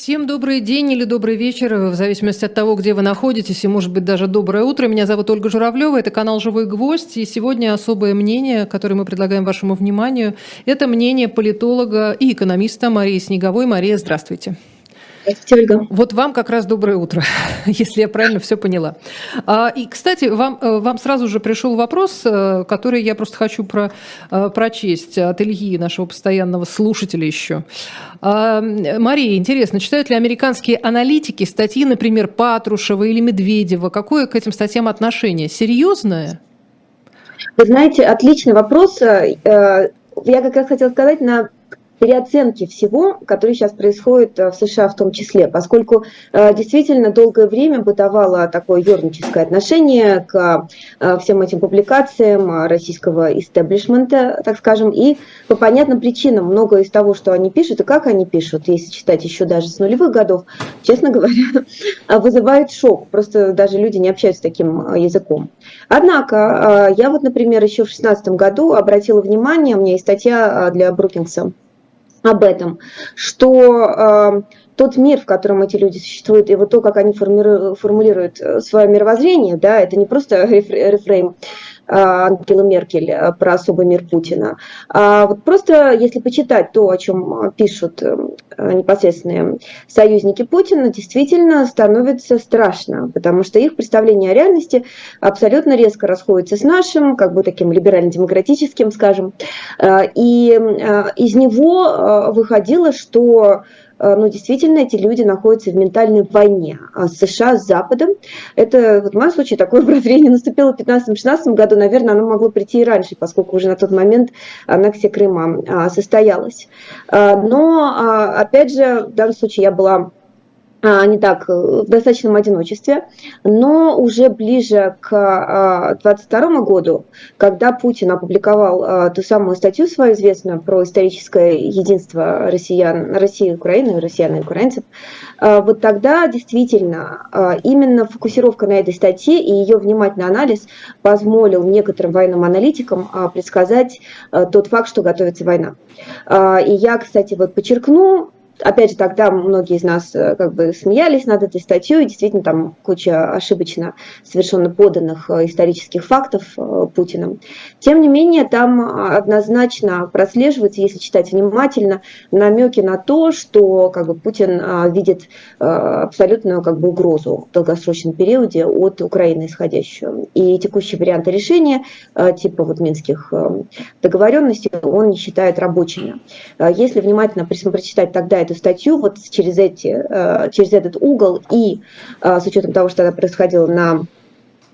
Всем добрый день или добрый вечер, в зависимости от того, где вы находитесь, и, может быть, даже доброе утро. Меня зовут Ольга Журавлева, это канал «Живой гвоздь», и сегодня особое мнение, которое мы предлагаем вашему вниманию, это мнение политолога и экономиста Марии Снеговой. Мария, здравствуйте. Здравствуйте, Ольга. Вот вам как раз доброе утро, если я правильно все поняла. А, и, кстати, вам, э, вам сразу же пришел вопрос, э, который я просто хочу про, э, прочесть от Ильи, нашего постоянного слушателя еще. А, Мария, интересно, читают ли американские аналитики статьи, например, Патрушева или Медведева? Какое к этим статьям отношение? Серьезное? Вы знаете, отличный вопрос. Я как раз хотела сказать, на переоценки всего, которое сейчас происходит э, в США в том числе, поскольку э, действительно долгое время бытовало такое ерническое отношение к э, всем этим публикациям российского истеблишмента, так скажем, и по понятным причинам многое из того, что они пишут и как они пишут, если читать еще даже с нулевых годов, честно говоря, вызывает шок. Просто даже люди не общаются таким языком. Однако, я вот, например, еще в 2016 году обратила внимание, у меня есть статья для Брукинса, об этом, что э, тот мир, в котором эти люди существуют, и вот то, как они формулируют э, свое мировоззрение, да, это не просто рефрейм а, Ангела Меркель э, про особый мир Путина. А вот просто если почитать то, о чем пишут э, непосредственные союзники Путина, действительно становится страшно, потому что их представление о реальности абсолютно резко расходится с нашим, как бы таким либерально-демократическим, скажем. Э, и из него выходило, что Э, но действительно эти люди находятся в ментальной войне а с США, с Западом. Это в моем случае такое прозрение наступило в 2015-2016 году, наверное, оно могло прийти и раньше, поскольку уже на тот момент аннексия Крыма а, состоялась. А, но, опять же, в данном случае я была а, не так, э, в достаточном одиночестве, но уже ближе к 22 а, году, когда Путин опубликовал а, ту самую статью свою известную про историческое единство россиян, России и Украины, россиян и украинцев, вот тогда действительно именно фокусировка на этой статье и ее внимательный анализ позволил некоторым военным аналитикам предсказать тот факт, что готовится война. И я, кстати, вот подчеркну, опять же, тогда многие из нас э, как бы смеялись над этой статьей, действительно там куча ошибочно совершенно поданных э, исторических фактов э, Путиным. Тем не менее, там однозначно прослеживается, если читать внимательно, намеки на то, что как бы, Путин видит абсолютную как бы, угрозу в долгосрочном периоде от Украины исходящую. И текущие варианты решения, типа вот минских договоренностей, он не считает рабочими. Если внимательно прочитать тогда эту статью вот через, эти, э, через этот угол и э, с учетом того, что это происходило на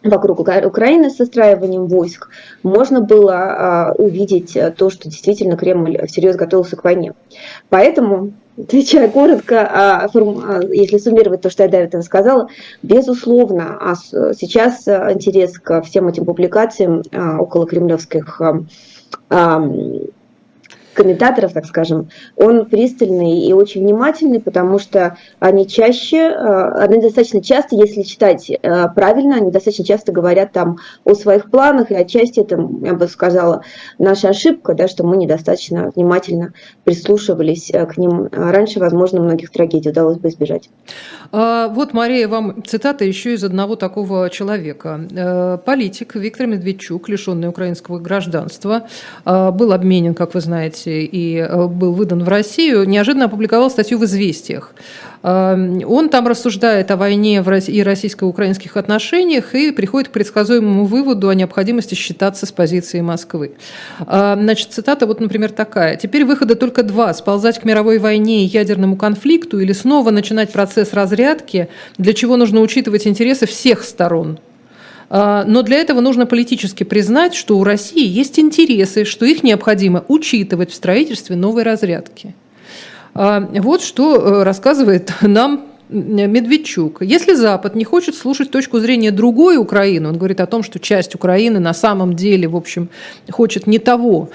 вокруг Украины с состраиванием войск, можно было увидеть то, что действительно Кремль всерьез готовился к войне. Поэтому, отвечая коротко, если суммировать то, что я до этого сказала, безусловно, а сейчас интерес к всем этим публикациям около кремлевских комментаторов, так скажем, он пристальный и очень внимательный, потому что они чаще, э, они достаточно часто, если читать э, правильно, они достаточно часто говорят там о своих планах, и отчасти это, я бы сказала, наша ошибка, да, что мы недостаточно внимательно прислушивались э, к ним. Раньше, возможно, многих трагедий удалось бы избежать. А, вот, Мария, вам цитата еще из одного такого человека. Политик Виктор Медведчук, лишенный украинского гражданства, был обменен, как вы знаете, и э, был выдан в Россию, неожиданно опубликовал статью в «Известиях». Эм, он там рассуждает о войне и российско-украинских отношениях и приходит к предсказуемому выводу о необходимости считаться с позицией Москвы. Эм, значит, цитата вот, например, такая. «Теперь выхода только два – сползать к мировой войне и ядерному конфликту или снова начинать процесс разрядки, для чего нужно учитывать интересы всех сторон, но для этого нужно политически признать, что у России есть интересы, что их необходимо учитывать в строительстве новой разрядки. А, вот что э, рассказывает нам Медведчук. Если Запад не хочет слушать точку зрения другой Украины, он говорит о том, что часть Украины на самом деле, в общем, хочет не того,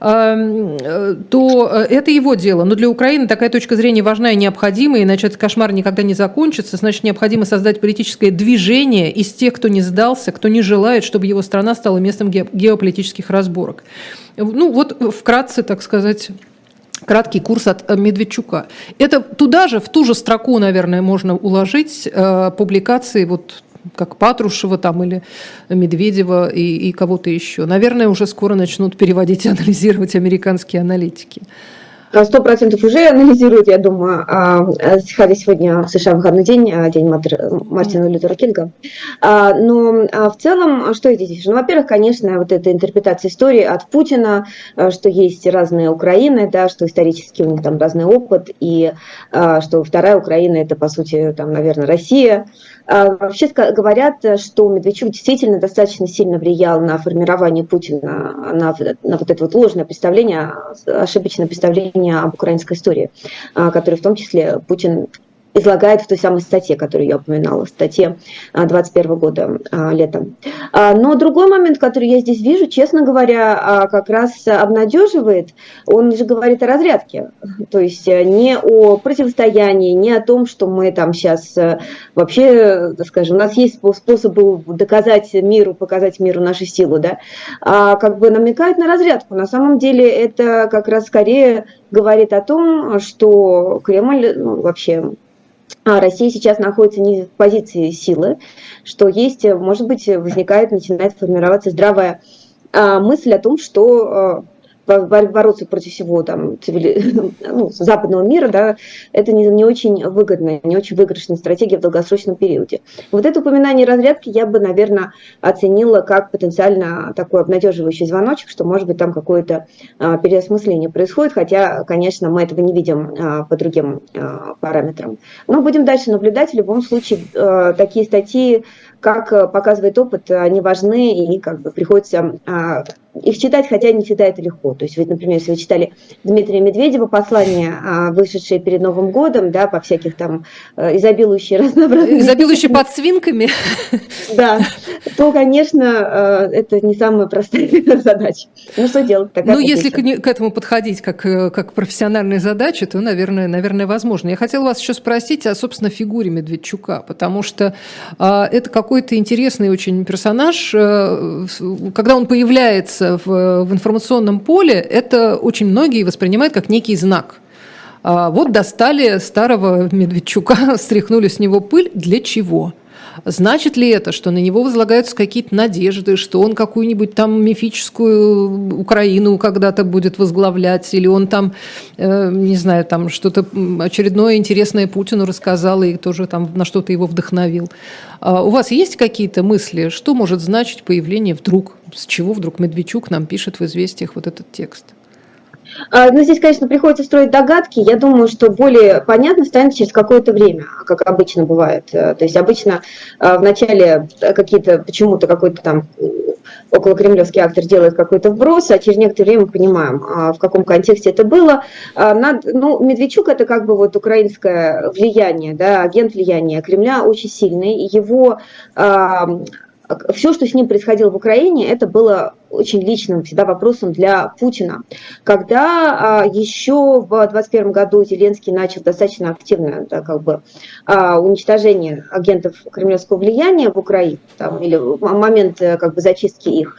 эм, то э, это его дело. Но для Украины такая точка зрения важна и необходима, иначе этот кошмар никогда не закончится. Значит, необходимо создать политическое движение из тех, кто не сдался, кто не желает, чтобы его страна стала местом геополитических разборок. Ну вот вкратце, так сказать, краткий курс от э, Медведчука. Это туда же, в ту же строку, наверное, можно уложить э, публикации вот как Патрушева там или Медведева и, и кого-то еще. Наверное, уже скоро начнут переводить и анализировать американские аналитики. Сто процентов уже анализируют, я думаю, а, хотя сегодня в США выходной день, а, день Мартина Лютера Кинга. А, но в целом, что здесь Ну, во-первых, конечно, вот эта интерпретация истории от Путина, что есть разные Украины, да, что исторически у них там разный опыт, и что вторая Украина это, по сути, там, наверное, Россия. Вообще говорят, что Медведчук действительно достаточно сильно влиял на формирование Путина, на, на вот это вот ложное представление, ошибочное представление об украинской истории, а, которые в том числе Путин излагает в той самой статье, которую я упоминала, статье 21 года а, летом. А, но другой момент, который я здесь вижу, честно говоря, как раз обнадеживает, он же говорит о разрядке, то есть э, не о противостоянии, не о том, что мы там сейчас э, вообще, скажем, у нас есть способы доказать миру, показать миру нашу силу, да, а как бы намекает на разрядку. На самом деле это как раз скорее говорит о том, что Кремль ну, вообще а Россия сейчас находится не в позиции силы, что есть, может быть, возникает, начинает формироваться здравая а, мысль о том, что а, бороться против всего там, цивили... ну, западного мира, да, это не, не очень выгодная, не очень выигрышная стратегия в долгосрочном периоде. Вот это упоминание разрядки я бы, наверное, оценила как потенциально такой обнадеживающий звоночек, что, может быть, там какое-то а, переосмысление происходит, хотя, конечно, мы этого не видим а, по другим а, параметрам. Но будем дальше наблюдать. В любом случае, а, такие статьи как э, показывает опыт, они важны и как бы приходится а, их читать, хотя не всегда это легко. То есть, вы, например, если вы читали Дмитрия Медведева послание, а, вышедшее перед Новым годом, да, по всяких там э, изобилующие разнообразные... Изобилующие под свинками. Да, то, конечно, э, это не самая простая задача. Ну, что делать? Ну, если к, этому подходить как, как профессиональной задаче, то, наверное, наверное, возможно. Я хотела вас еще спросить о, собственно, фигуре Медведчука, потому что а, это какой какой-то интересный очень персонаж. Э, когда он появляется в, в информационном поле, это очень многие воспринимают как некий знак. А вот достали старого Медведчука, стряхнули с него пыль. Для чего? Значит ли это, что на него возлагаются какие-то надежды, что он какую-нибудь там мифическую Украину когда-то будет возглавлять, или он там, э, не знаю, там что-то очередное интересное Путину рассказал и тоже там на что-то его вдохновил. А у вас есть какие-то мысли, что может значить появление вдруг, с чего вдруг Медведчук нам пишет в известиях вот этот текст? А, ну, здесь, конечно, приходится строить догадки. Я думаю, что более понятно станет через какое-то время, как обычно бывает. Э, то есть обычно э, вначале какие-то, почему-то какой-то там около кремлевский актор делает какой-то вброс, а через некоторое время мы понимаем, а, в каком контексте это было. А, ну, Медведчук это как бы вот украинское влияние, да, агент влияния Кремля очень сильный. Его все, что с ним происходило в Украине, это было очень личным всегда вопросом для Путина. Когда а, еще в 2021 году Зеленский начал достаточно активное да, как бы, а, уничтожение агентов кремлевского влияния в Украине, там, или момент э, как бы, зачистки их,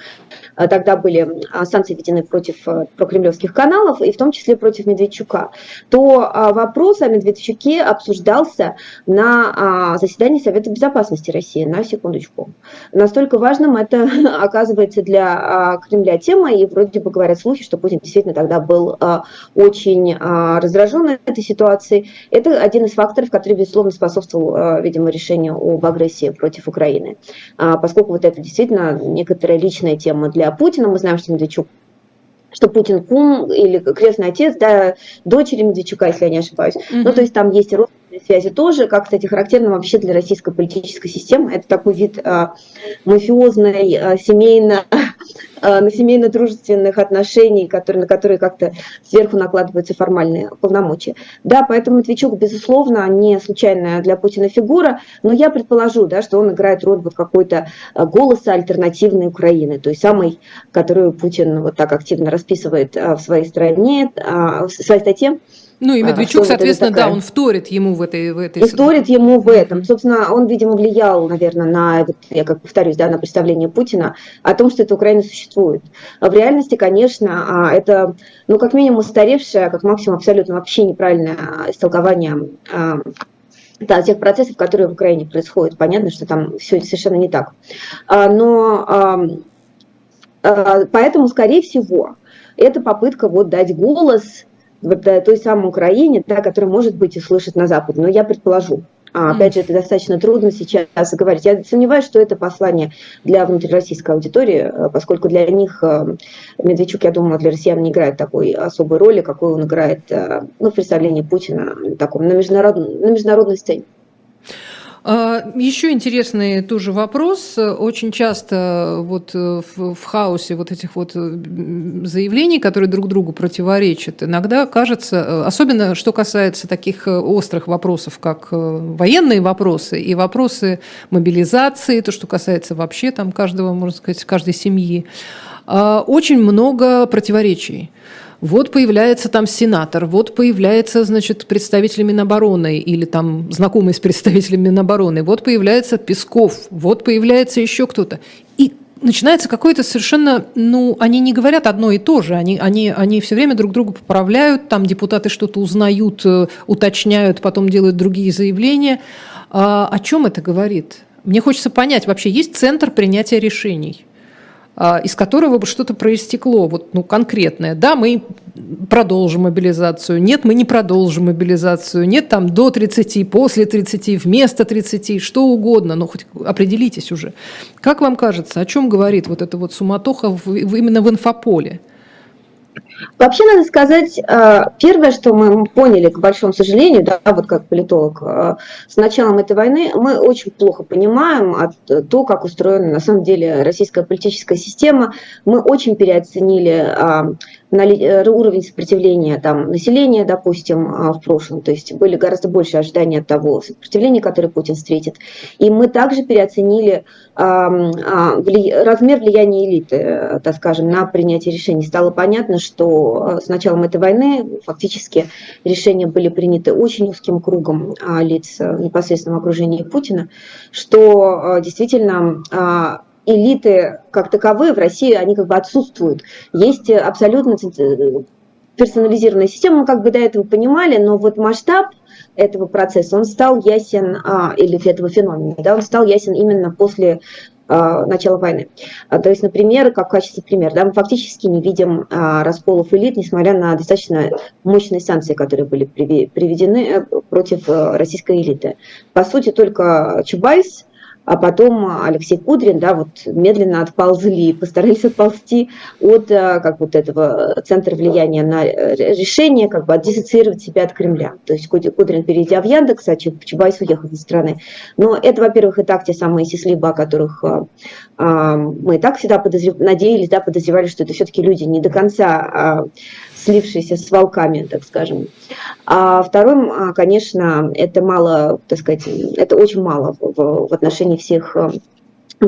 а, тогда были санкции введены против э, прокремлевских каналов, и в том числе против Медведчука, то вопрос о Медведчуке обсуждался на заседании Совета Безопасности России, на секундочку. Настолько важным это оказывается для Кремля тема, и вроде бы говорят слухи, что Путин действительно тогда был очень раздражен этой ситуацией. Это один из факторов, который, безусловно, способствовал, видимо, решению об агрессии против Украины, поскольку вот это действительно некоторая личная тема для Путина. Мы знаем, что Медведчук что Путин кум или крестный отец, да, дочери Медведчука, если я не ошибаюсь. Mm-hmm. Ну, то есть там есть родственные связи тоже, как, кстати, характерно вообще для российской политической системы. Это такой вид а, мафиозной, а, семейно Э, на семейно-дружественных отношений, которые, на которые как-то сверху накладываются формальные полномочия. Да, поэтому Медведчук, безусловно, не случайная для Путина фигура, но я предположу, да, что он играет роль вот какой-то э, голоса альтернативной Украины, той самой, которую Путин вот так активно расписывает э, в своей стране, в своей статье Ну и а, Медведчук, соответственно, да, он вторит ему в этой... В этой... И вторит ему в этом. Собственно, он, видимо, влиял, наверное, на, вот, я как повторюсь, да, на представление Путина о том, что эта Украина существует. А в реальности, конечно, а, это, ну, как минимум, устаревшее, как максимум, абсолютно вообще неправильное истолкование да, тех процессов, которые в Украине происходят. Понятно, что там все совершенно не так. Но поэтому, скорее всего, это попытка вот дать голос вот той самой Украине, да, которая может быть и слышит на Западе. Но я предположу. А, опять же, это достаточно трудно сейчас говорить. Я сомневаюсь, что это послание для внутрироссийской аудитории, э, поскольку для них э, Медведчук, я думаю, для россиян не играет такой особой роли, какой он играет э, ну, в представлении Путина таком, на, международной, на международной сцене. А, Еще интересный тоже вопрос. Очень часто вот э, в, хаосе вот этих вот э, заявлений, которые друг другу противоречат, иногда кажется, э, особенно что касается таких острых вопросов, как военные вопросы и вопросы мобилизации, то, что касается вообще там каждого, можно сказать, каждой семьи, а, очень много противоречий. Вот появляется там сенатор, вот появляется, значит, представитель Минобороны или там знакомый с представителем Минобороны, вот появляется Песков, вот появляется еще кто-то. И начинается какое-то совершенно, ну, они не говорят одно и то же, они, они, они все время друг друга поправляют, там депутаты что-то узнают, э, уточняют, потом делают другие заявления. А, о чем это говорит? Мне хочется понять, вообще есть центр принятия решений? А, из которого бы что-то проистекло, вот, ну, конкретное. Да, мы продолжим мобилизацию, нет, мы не продолжим мобилизацию, нет, там до 30, после 30, вместо 30, что угодно, но хоть определитесь уже. Как вам кажется, о чем говорит вот эта вот суматоха в, именно в инфополе? Вообще, надо сказать, э, первое, что мы поняли, к большому сожалению, да, вот как политолог, э, с началом этой войны мы очень плохо понимаем то, как устроена на самом деле российская политическая система. Мы очень переоценили а, Э, уровень сопротивления там, населения, допустим, а, в прошлом. То есть были гораздо больше ожидания от того сопротивления, которое Путин встретит. И мы также переоценили а, размер влияния элиты, э, так скажем, на принятие решений. Стало понятно, что с началом этой войны фактически решения были приняты очень узким кругом лиц в непосредственном окружении Путина, что действительно элиты как таковые в России, они как бы отсутствуют. Есть абсолютно персонализированная система, мы как бы до этого понимали, но вот масштаб этого процесса, он стал ясен, а, или этого феномена, да, он стал ясен именно после а, начала войны. А, то есть, например, как в качестве примера, да, мы фактически не видим а, расколов элит, несмотря на достаточно мощные санкции, которые были приведены э, против э, российской элиты. По сути, только Чубайс, а потом Алексей Кудрин, да, вот медленно отползли, постарались отползти от э, как вот этого центра влияния на э, решение, как бы отдиссоциировать себя от Кремля. То есть Кудрин, перейдя в Яндекс, а Чубайс уехал из страны. Но это, во-первых, и так те самые сислибы, о которых э, мы и так всегда подозрев... надеялись, да, подозревали, что это все-таки люди не до конца слившиеся с волками, так скажем. А вторым, а, конечно, это мало, так сказать, это очень мало в, в отношении всех э.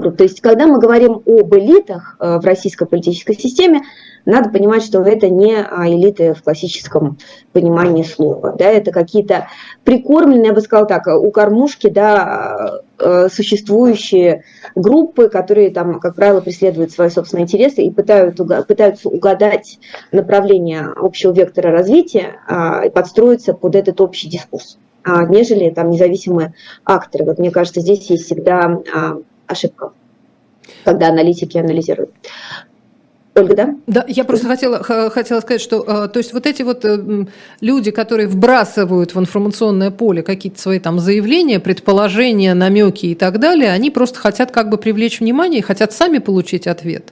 То есть, когда мы говорим об элитах э, в российской политической системе, надо понимать, что это не а, элиты в классическом понимании слова. Да, это какие-то прикормленные, я бы сказала так, у кормушки да, э, существующие группы, которые там, как правило, преследуют свои собственные интересы и пытаются, пытаются угадать направление общего вектора развития а, и подстроиться под этот общий дискурс а, нежели там независимые акторы. Вот мне кажется, здесь есть всегда ошибка когда аналитики анализируют. Ольга, да? Да, я просто хотела, хотела сказать, что э, то есть вот эти вот э, люди, которые вбрасывают в информационное поле какие-то свои там заявления, предположения, намеки и так далее, они просто хотят как бы привлечь внимание и хотят сами получить ответ.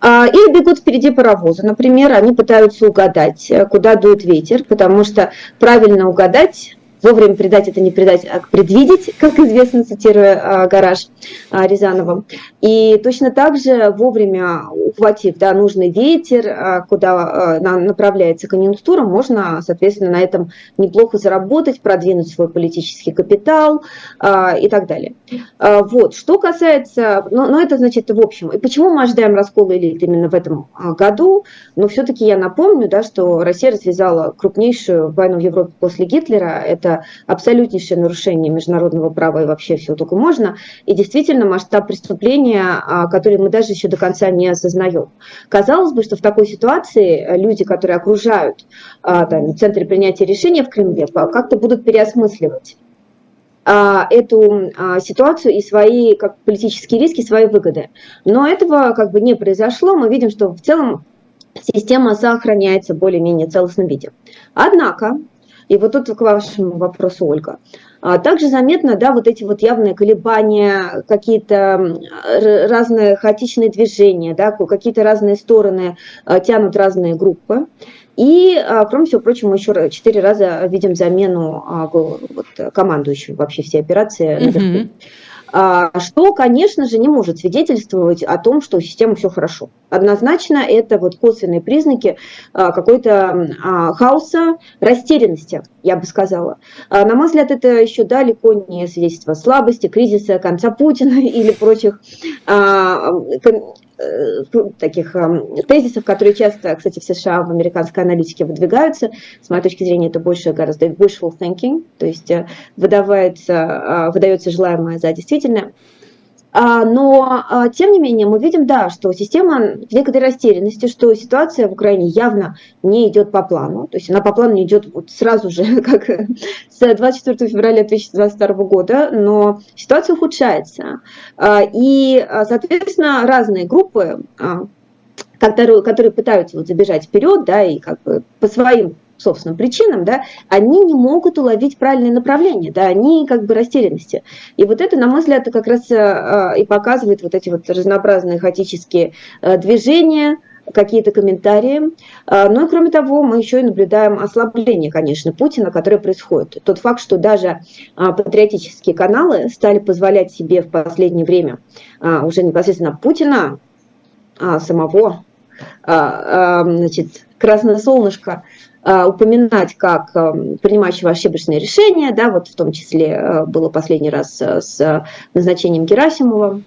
А, или бегут впереди паровоза. Например, они пытаются угадать, э, куда дует ветер, потому что правильно угадать вовремя предать это не предать, а предвидеть, как известно, цитируя гараж Рязанова. И точно так же вовремя ухватив да, нужный ветер, куда направляется конъюнктура, можно, соответственно, на этом неплохо заработать, продвинуть свой политический капитал и так далее. Вот. Что касается, ну, ну это значит в общем, и почему мы ожидаем раскола элит именно в этом году, но все-таки я напомню, да, что Россия развязала крупнейшую войну в Европе после Гитлера, это абсолютнейшее нарушение международного права и вообще всего только можно, и действительно масштаб преступления, а, который мы даже еще до конца не осознаем. Казалось бы, что в такой ситуации люди, которые окружают а, там, центры принятия решений в Кремле, как-то будут переосмысливать а, эту ситуацию и свои как политические риски, свои выгоды. Но этого как бы не произошло. Мы видим, что в целом система сохраняется более-менее целостном виде. Однако, и вот тут к вашему вопросу, Ольга, а, также заметно, да, вот эти вот явные колебания, какие-то разные хаотичные движения, да, какие-то разные стороны а, тянут разные группы. И, а, кроме всего прочего, мы еще четыре раза видим замену вот, командующего вообще всей операции наверху. А, что, конечно же, не может свидетельствовать о том, что у системы все хорошо. Однозначно это вот косвенные признаки а, какой-то а, хаоса, растерянности, я бы сказала. На мой взгляд, это еще далеко не свидетельство слабости, кризиса, конца Путина или прочих таких тезисов, которые часто, кстати, в США, в американской аналитике выдвигаются. С моей точки зрения, это больше гораздо wishful thinking, то есть э, выдавается, выдается желаемое за действительное. А, но, а, тем не менее, мы видим, да, что система в некоторой растерянности, что ситуация в Украине явно не идет по плану. То есть она по плану не идет вот сразу же, как с 24 февраля 2022 года, но ситуация ухудшается. А, и, соответственно, разные группы которые, которые пытаются вот забежать вперед, да, и как бы по своим собственным причинам, да, они не могут уловить правильное направление, да, они как бы растерянности. И вот это, на мой взгляд, это как раз э, и показывает вот эти вот разнообразные хаотические э, движения, какие-то комментарии. Э, ну и кроме того, мы еще и наблюдаем ослабление, конечно, Путина, которое происходит. Тот факт, что даже патриотические каналы стали позволять себе в последнее время уже непосредственно Путина самого, значит, красное солнышко, упоминать как эм, принимающего ошибочные решения, да, вот в том числе э, было последний раз э, с назначением Герасимова,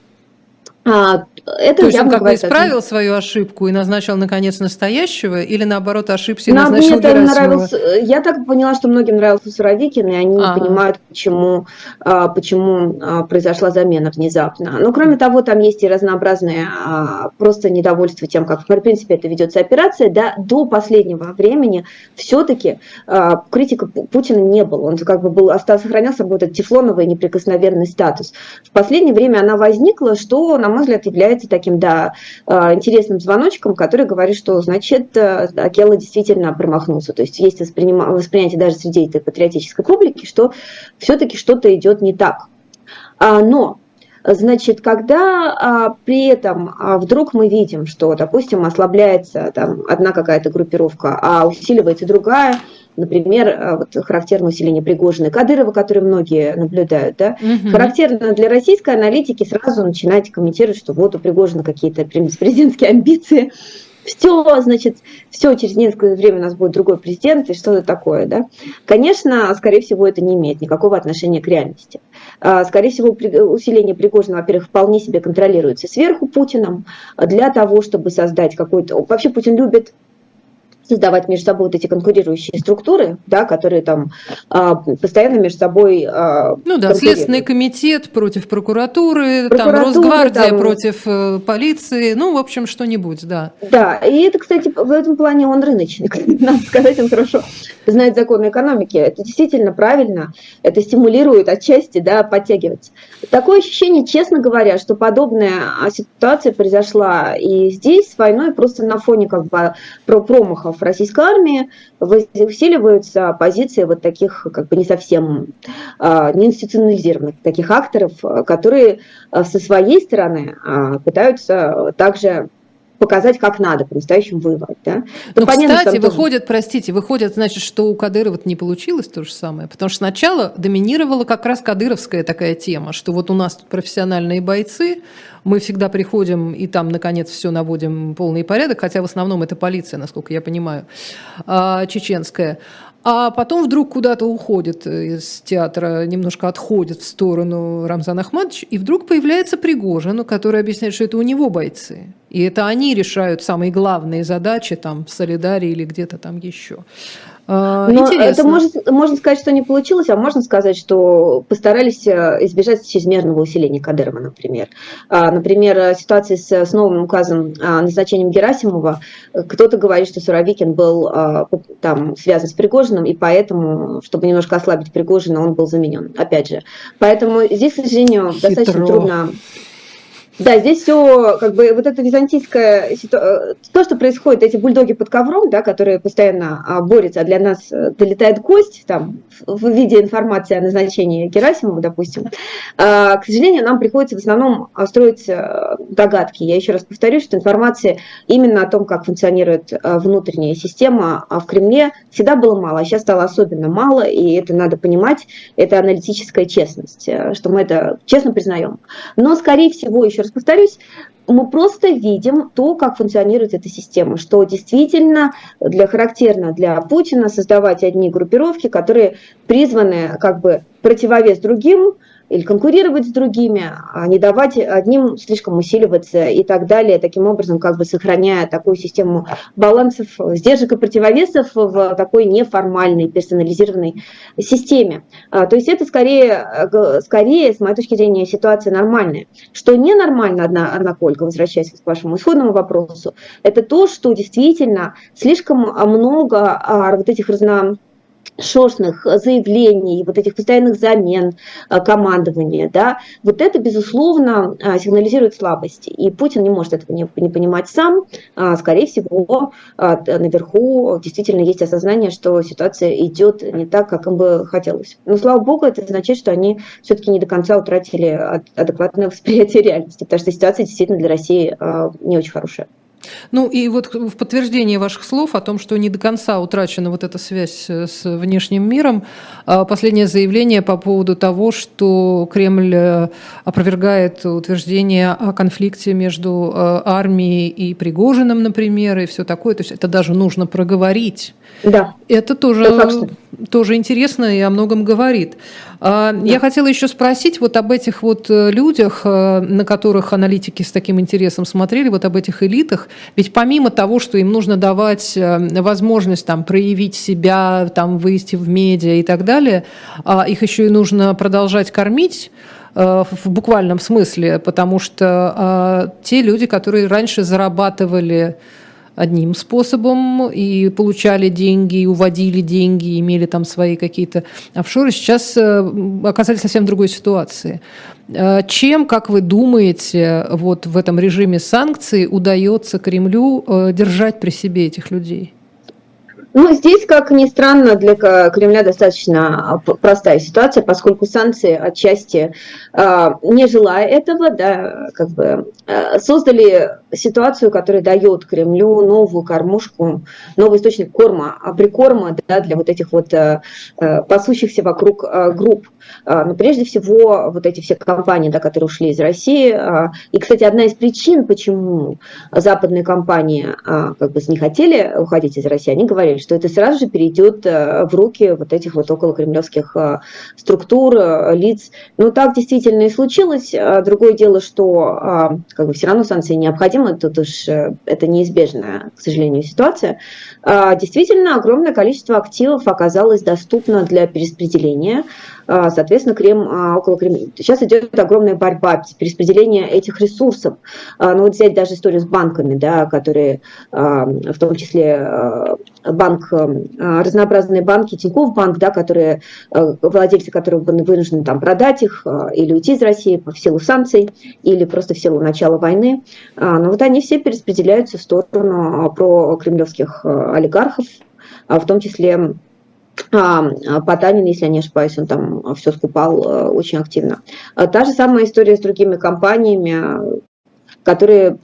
а, это То есть он как бы исправил свою ошибку и назначил наконец настоящего, или наоборот ошибся и Нам назначил мне нравился, Я так поняла, что многим нравился Суровикин, и они ага. понимают, почему, а, почему а, произошла замена внезапно. Но кроме того, там есть и разнообразные просто недовольство тем, как в принципе это ведется операция. Да, до последнего времени все-таки критика Путина не было. Он как бы был, сохранял собой этот тефлоновый неприкосновенный статус. В последнее время она возникла, что, на мой взгляд, является таким, да, а, интересным звоночком, который говорит, что, значит, э, Акела действительно промахнулся. То есть есть восприятие даже среди этой патриотической публики, что все-таки что-то идет не так. А, но Значит, когда а, при этом а, вдруг мы видим, что, допустим, ослабляется там, одна какая-то группировка, а усиливается другая, Например, э, вот характерно усиление Пригожина Кадырова, который многие наблюдают. Да? Угу. Характерно для российской аналитики сразу начинаете комментировать, что вот у Пригожина какие-то президентские амбиции, все, значит, все, через несколько времени у нас будет другой президент и что-то такое, да. Конечно, скорее всего, это не имеет никакого отношения к реальности. А, скорее всего, усиление Пригожина, во-первых, вполне себе контролируется сверху Путиным для того, чтобы создать какой-то... Вообще Путин любит создавать между собой вот эти конкурирующие структуры, да, которые там а, постоянно между собой а, Ну да, Следственный комитет против прокуратуры, Прокуратура, там Росгвардия там, против э, полиции, ну, в общем, что-нибудь, да. Да, и это, кстати, в этом плане он рыночник, надо сказать, он хорошо знает законы экономики. Это действительно правильно, это стимулирует отчасти, да, подтягиваться. Такое ощущение, честно говоря, что подобная ситуация произошла и здесь с войной просто на фоне как бы промахов российской армии усиливаются позиции вот таких как бы не совсем а, не институционализированных таких акторов, которые а, со своей стороны а, пытаются также показать, как надо по-настоящему воевать. Да? Ну, понятно, кстати, тоже... выходит, простите, выходит, значит, что у Кадырова не получилось то же самое, потому что сначала доминировала как раз кадыровская такая тема, что вот у нас тут профессиональные бойцы, мы всегда приходим и там, наконец, все наводим полный порядок, хотя в основном это полиция, насколько я понимаю, а, чеченская. А потом вдруг куда-то уходит из театра, немножко отходит в сторону Рамзан Ахмадович, и вдруг появляется Пригожин, который объясняет, что это у него бойцы. И это они решают самые главные задачи там в Солидаре или где-то там еще. А, Но Интересно. это может, можно сказать, что не получилось, а можно сказать, что постарались э, избежать чрезмерного усиления Кадырова, например. А, например, ситуация с, с новым указом о назначении Герасимова. Кто-то говорит, что Суровикин был а, там связан с Пригожиным, и поэтому, чтобы немножко ослабить Пригожина, он был заменен. Опять же. Поэтому здесь, к сожалению, Хитро. достаточно трудно да, здесь все, как бы, вот это византийское, э, то, что происходит, эти бульдоги под ковром, да, которые постоянно а, борются, а для нас э, долетает кость, там, в виде информации о назначении Герасимова, допустим, а, к сожалению, нам приходится в основном строить э, догадки. Я еще раз повторю, что информации именно о том, как функционирует внутренняя система в Кремле, всегда было мало, а сейчас стало особенно мало, и это надо понимать, это аналитическая честность, что мы это честно признаем. Но, скорее всего, еще раз раз повторюсь, мы просто видим то, как функционирует эта система, что действительно для, характерно для Путина создавать одни группировки, которые призваны как бы противовес другим, или конкурировать с другими, а не давать одним слишком усиливаться и так далее, таким образом как бы сохраняя такую систему балансов, сдержек и противовесов в такой неформальной персонализированной системе. А, то есть это скорее, скорее, с моей точки зрения, ситуация нормальная. Что ненормально, одна, одноколько, возвращаясь к вашему исходному вопросу, это то, что действительно слишком много а, вот этих разно шерстных заявлений, вот этих постоянных замен э, командования, да, вот это, безусловно, э, сигнализирует слабости. И Путин не может этого не, понимать сам. А, скорее всего, э, наверху действительно есть осознание, что ситуация идет не так, как им бы хотелось. Но, слава богу, это означает, что они все-таки не до конца утратили адекватное восприятие реальности, потому что ситуация действительно для России не очень хорошая. Ну и вот в подтверждение ваших слов о том, что не до конца утрачена вот эта связь э, с внешним миром, а, последнее заявление по поводу того, что Кремль э, опровергает утверждение о конфликте между э, армией и Пригожиным, например, и все такое. То есть это даже нужно проговорить. Да. Это тоже, тоже интересно и о многом говорит. А, да. Я хотела еще спросить вот об этих вот э, людях, э, на которых аналитики с таким интересом смотрели, вот об этих элитах. Ведь помимо того, что им нужно давать э, возможность там проявить себя, там выйти в медиа и так далее, а их еще и нужно продолжать кормить в буквальном смысле, потому что а, те люди, которые раньше зарабатывали одним способом и получали деньги, и уводили деньги, и имели там свои какие-то офшоры, сейчас э, оказались совсем в другой ситуации. Э, чем, как вы думаете, вот в этом режиме санкций удается Кремлю э, держать при себе этих людей? Ну, здесь, как ни странно, для Кремля достаточно а, простая ситуация, поскольку санкции отчасти, а, не желая этого, да, как бы а, создали ситуацию, которая дает Кремлю новую кормушку, новый источник корма, прикорма да, для вот этих вот пасущихся вокруг групп. Но прежде всего вот эти все компании, да, которые ушли из России. И, кстати, одна из причин, почему западные компании как бы не хотели уходить из России, они говорили, что это сразу же перейдет э, в руки вот этих вот около кремлевских э, структур, э, лиц. Ну, так действительно и случилось. Другое дело, что как бы все равно санкции необходимы, тут уж это неизбежная, к сожалению, ситуация. Действительно, огромное количество активов оказалось доступно для перераспределения. А, соответственно, Крем, а, около Кремля. Сейчас идет огромная борьба, перераспределение этих ресурсов. А, ну вот взять даже историю с банками, да, которые, в том числе банк, разнообразные банки, Тинькофф банк, да, которые, владельцы которых вынуждены там продать их или уйти из России в силу санкций, или просто в силу начала войны. Но вот они все перераспределяются в сторону про кремлевских олигархов, в том числе Потанин, если я не ошибаюсь, он там все скупал э, очень активно. А та же самая история с другими компаниями, которые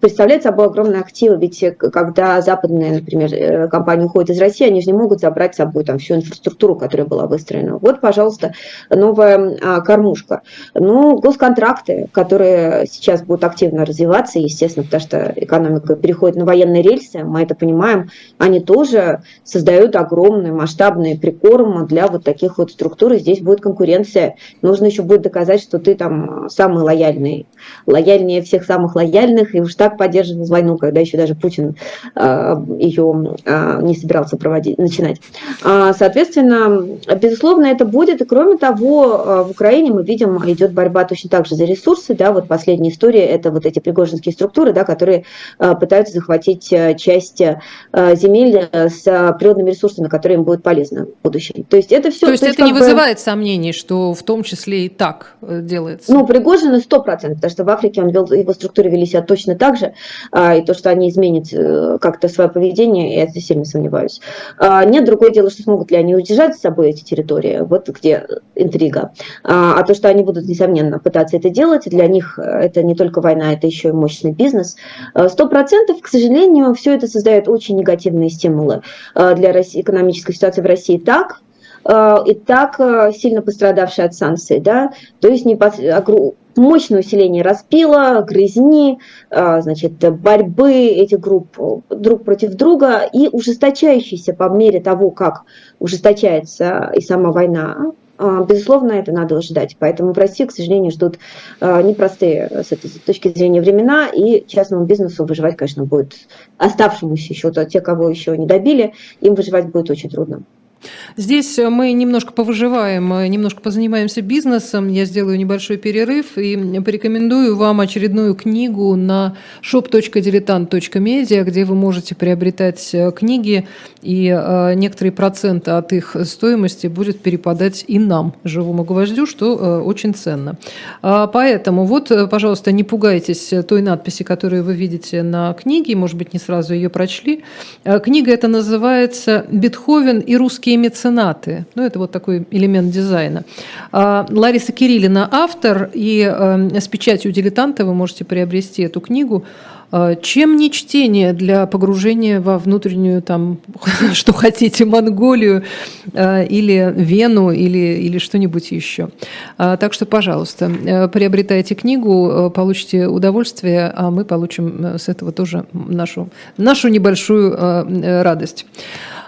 представляет собой огромные активы, ведь когда западные, например, компании уходят из России, они же не могут забрать с собой там всю инфраструктуру, которая была выстроена. Вот, пожалуйста, новая а, кормушка. Ну, госконтракты, которые сейчас будут активно развиваться, естественно, потому что экономика переходит на военные рельсы, мы это понимаем, они тоже создают огромные масштабные прикормы для вот таких вот структур, и здесь будет конкуренция. Нужно еще будет доказать, что ты там самый лояльный, лояльнее всех самых лояльных, и уж так поддерживать войну, когда еще даже Путин э, ее э, не собирался проводить, начинать. А, соответственно, безусловно, это будет, и кроме того, э, в Украине мы видим, идет борьба точно так же за ресурсы, да, вот последняя история, это вот эти пригожинские структуры, да, которые э, пытаются захватить э, часть земель с природными ресурсами, которые им будут полезны в будущем. То есть это все... То есть то это не бы... вызывает сомнений, что в том числе и так делается? Ну, Пригожин сто процентов, потому что в Африке он вел, его структуры вели себя точно так же, и то, что они изменят как-то свое поведение, я сильно сомневаюсь. Нет, другое дело, что смогут ли они удержать с собой эти территории, вот где интрига. А, а то, что они будут, несомненно, пытаться это делать, для них это не только война, это еще и мощный бизнес. А, сто процентов, к сожалению, все это создает очень негативные стимулы а, для экономической ситуации в России так, и так сильно пострадавшие от санкций, да, то есть не мощное усиление распила, грызни, значит, борьбы этих групп друг против друга и ужесточающийся по мере того, как ужесточается и сама война, безусловно, это надо ожидать. Поэтому в России, к сожалению, ждут непростые с этой точки зрения времена, и частному бизнесу выживать, конечно, будет оставшемуся еще, те, кого еще не добили, им выживать будет очень трудно. Здесь э, мы немножко повыживаем, э, немножко позанимаемся бизнесом. Я сделаю небольшой перерыв и порекомендую вам очередную книгу на shop.diletant.media, где вы можете приобретать э, книги, и некоторые проценты от их стоимости будет перепадать и нам, живому гвоздю, что очень ценно. А, поэтому вот, пожалуйста, не пугайтесь той надписи, которую вы видите на книге, может быть, не сразу ее прочли. Книга эта называется «Бетховен и русские русские меценаты. Ну, это вот такой элемент дизайна. А, Лариса Кириллина автор, и э, с печатью дилетанта вы можете приобрести эту книгу. А, чем не чтение для погружения во внутреннюю, там, что хотите, Монголию а, или Вену или, или что-нибудь еще. Так что, пожалуйста, э, приобретайте книгу, э, получите удовольствие, а мы получим с этого тоже нашу, нашу небольшую радость.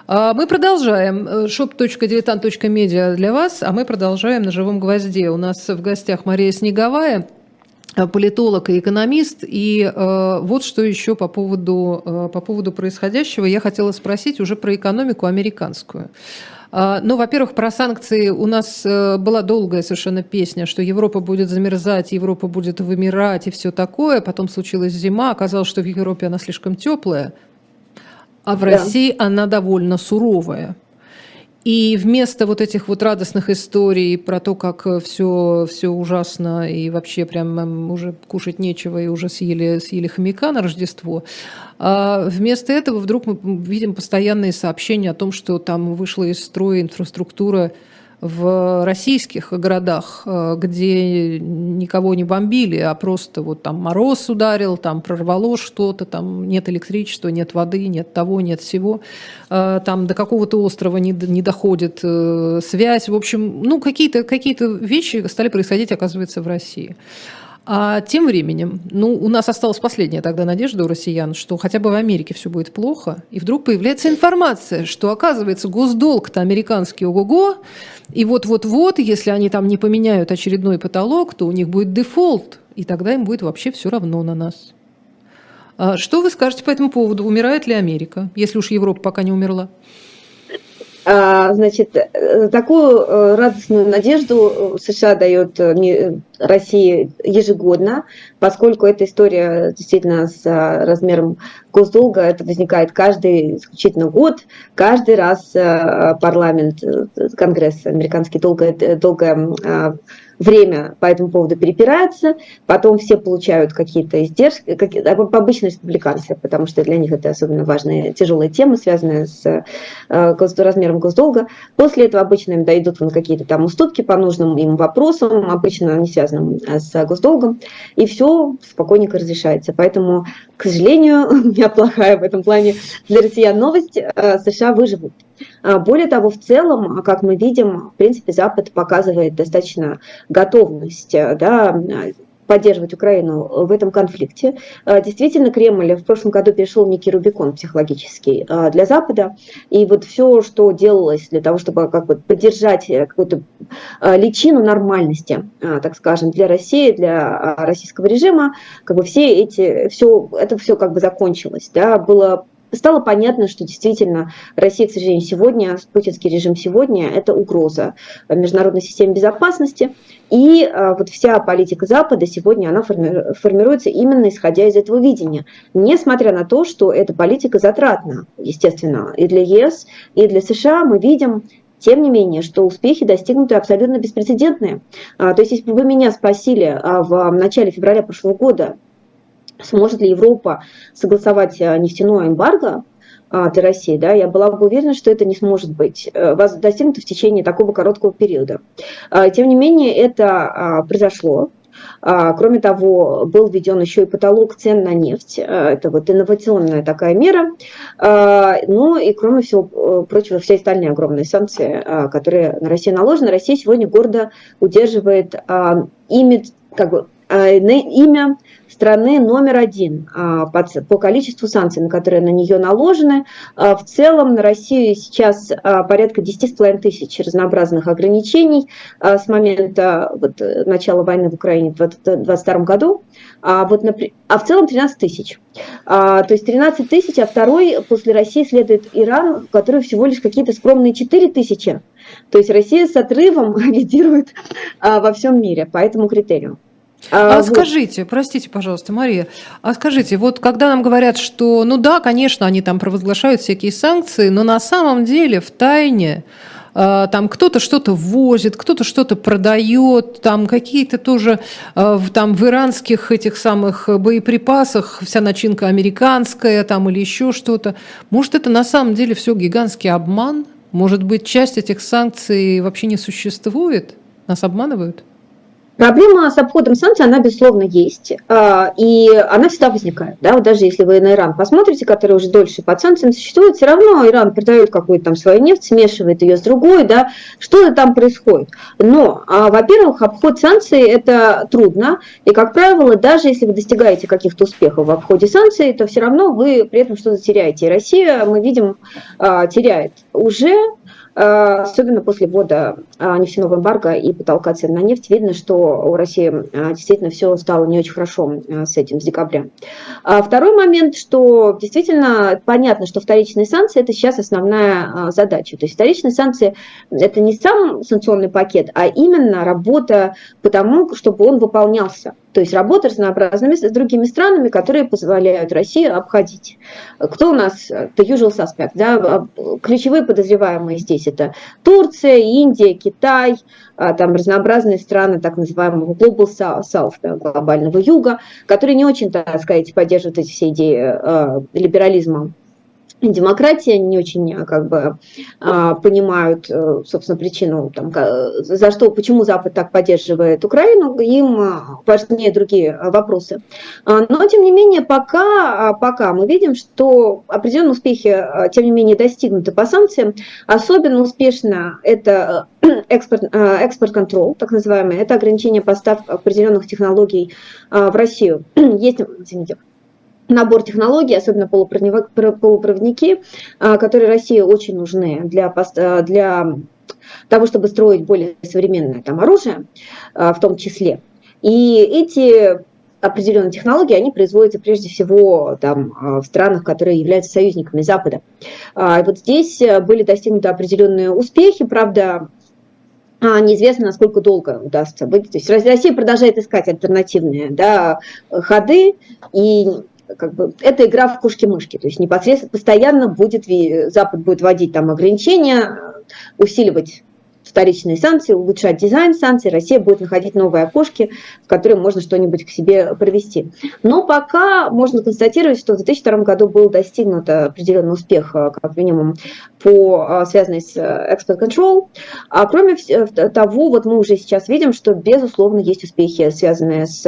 А, мы продолжаем. shop.diletant.media для вас, а мы продолжаем на живом гвозде. У нас в гостях Мария Снеговая, политолог и экономист. И э, вот что еще по поводу, э, по поводу происходящего я хотела спросить уже про экономику американскую. А, ну, во-первых, про санкции у нас э, была долгая совершенно песня, что Европа будет замерзать, Европа будет вымирать и все такое. Потом случилась зима, оказалось, что в Европе она слишком теплая, а в да. России она довольно суровая. И вместо вот этих вот радостных историй про то, как все, все ужасно и вообще прям уже кушать нечего и уже съели, съели хомяка на Рождество, а вместо этого вдруг мы видим постоянные сообщения о том, что там вышла из строя инфраструктура в российских городах, э, где никого не бомбили, а просто вот там мороз ударил, там прорвало что-то, там нет электричества, нет воды, нет того, нет всего, э, там до какого-то острова не, не доходит э, связь. В общем, ну какие-то какие вещи стали происходить, оказывается, в России. А тем временем, ну, у нас осталась последняя тогда надежда у россиян, что хотя бы в Америке все будет плохо, и вдруг появляется информация, что, оказывается, госдолг-то американский ого-го, и вот-вот-вот, если они там не поменяют очередной потолок, то у них будет дефолт, и тогда им будет вообще все равно на нас. А что вы скажете по этому поводу? Умирает ли Америка, если уж Европа пока не умерла? А, значит, э, такую э, радостную надежду США дает э, России ежегодно, поскольку эта история действительно с размером госдолга, это возникает каждый исключительно год, каждый раз парламент, Конгресс американский долго, долго время по этому поводу перепирается, потом все получают какие-то издержки, какие, обычно республиканцы, потому что для них это особенно важная тяжелая тема, связанная с э, размером госдолга. После этого обычно им дойдут на какие-то там уступки по нужным им вопросам, обычно они связанным с госдолгом, и все спокойненько разрешается. Поэтому, к сожалению, у меня плохая в этом плане для россиян новость, США выживут. Более того, в целом, как мы видим, в принципе, Запад показывает достаточно готовность да, поддерживать Украину в этом конфликте. А, действительно, Кремль в прошлом году перешел некий Рубикон психологический а, для Запада, и вот все, что делалось для того, чтобы как бы поддержать какую-то а, личину нормальности, так скажем, для России, для российского режима, как бы все эти, все, это все как бы закончилось, да, было стало понятно, что действительно Россия, к сожалению, сегодня, путинский режим сегодня, это угроза международной системе безопасности. И а, вот вся политика Запада сегодня, она формируется именно исходя из этого видения. Несмотря на то, что эта политика затратна, естественно, и для ЕС, и для США, мы видим тем не менее, что успехи достигнуты абсолютно беспрецедентные. А, то есть, если бы вы меня спросили а, в начале февраля прошлого года, сможет ли Европа согласовать э, нефтяное эмбарго а, для России, да, я была бы уверена, что это не сможет быть э, достигнуто в течение такого короткого периода. А, тем не менее, это а, произошло. Кроме того, был введен еще и потолок цен на нефть. Это вот инновационная такая мера. Ну и кроме всего э, прочего, все остальные огромные санкции, которые на Россию наложены, Россия сегодня гордо удерживает имидж, как бы, имя страны номер один а, по количеству санкций, на которые на нее наложены. А, в целом на Россию сейчас а, порядка 10,5 тысяч разнообразных ограничений с момента вот, начала войны в Украине в 2022 году, а, вот, а в целом 13 тысяч. То есть 13 тысяч, а второй после России следует Иран, у которого всего лишь какие-то скромные 4 тысячи. То есть Россия с отрывом лидирует во всем мире по этому критерию. А, а вот. скажите, простите, пожалуйста, Мария, а скажите, вот когда нам говорят, что, ну да, конечно, они там провозглашают всякие санкции, но на самом деле в тайне а, там кто-то что-то возит, кто-то что-то продает, там какие-то тоже а, там в иранских этих самых боеприпасах вся начинка американская там или еще что-то. Может, это на самом деле все гигантский обман? Может быть, часть этих санкций вообще не существует? Нас обманывают? Проблема с обходом санкций, она, безусловно, есть, а, и она всегда возникает. Да? Вот даже если вы на Иран посмотрите, который уже дольше под санкциями существует, все равно Иран продает какую-то там свою нефть, смешивает ее с другой, да? что-то там происходит. Но, а, во-первых, обход санкций – это трудно, и, как правило, даже если вы достигаете каких-то успехов в обходе санкций, то все равно вы при этом что-то теряете. И Россия, мы видим, а, теряет уже особенно после ввода а, нефтяного эмбарго и потолка цен на нефть, видно, что у России а, действительно все стало не очень хорошо а, с этим, с декабря. Второй момент, что действительно понятно, что вторичные санкции – это сейчас основная задача. То есть вторичные санкции – это не сам санкционный пакет, а именно работа по тому, чтобы он выполнялся. То есть работа разнообразными с другими странами, которые позволяют России обходить. Кто у нас? The usual suspect. Да? Ключевые подозреваемые здесь это Турция, Индия, Китай, а, там разнообразные страны так называемого Global South, да, глобального юга, которые не очень, так сказать, поддерживают эти все идеи э, либерализма демократия не очень а, как бы а, понимают, э, собственно, причину, там, за что, почему Запад так поддерживает Украину, им а, важнее другие вопросы. Но, тем не менее, пока, пока мы видим, что определенные успехи, тем не менее, достигнуты по санкциям. Особенно успешно это экспорт-контрол, так называемый, это ограничение поставок определенных технологий в Россию. Есть, извините, набор технологий, особенно полупроводники, а, которые России очень нужны для, а, для того, чтобы строить более современное там, оружие, а, в том числе. И эти определенные технологии, они производятся прежде всего там, в странах, которые являются союзниками Запада. И вот здесь были достигнуты определенные успехи, правда, неизвестно, насколько долго удастся быть. То есть Россия продолжает искать альтернативные да, ходы, и как бы, это игра в кушки-мышки, то есть непосредственно постоянно будет, Запад будет вводить там ограничения, усиливать вторичные санкции, улучшать дизайн санкций, Россия будет находить новые окошки, в которые можно что-нибудь к себе провести. Но пока можно констатировать, что в 2002 году был достигнут определенный успех, э, как минимум, по э, связанной с э, export control. А кроме того, вот мы уже сейчас видим, что безусловно есть успехи, связанные с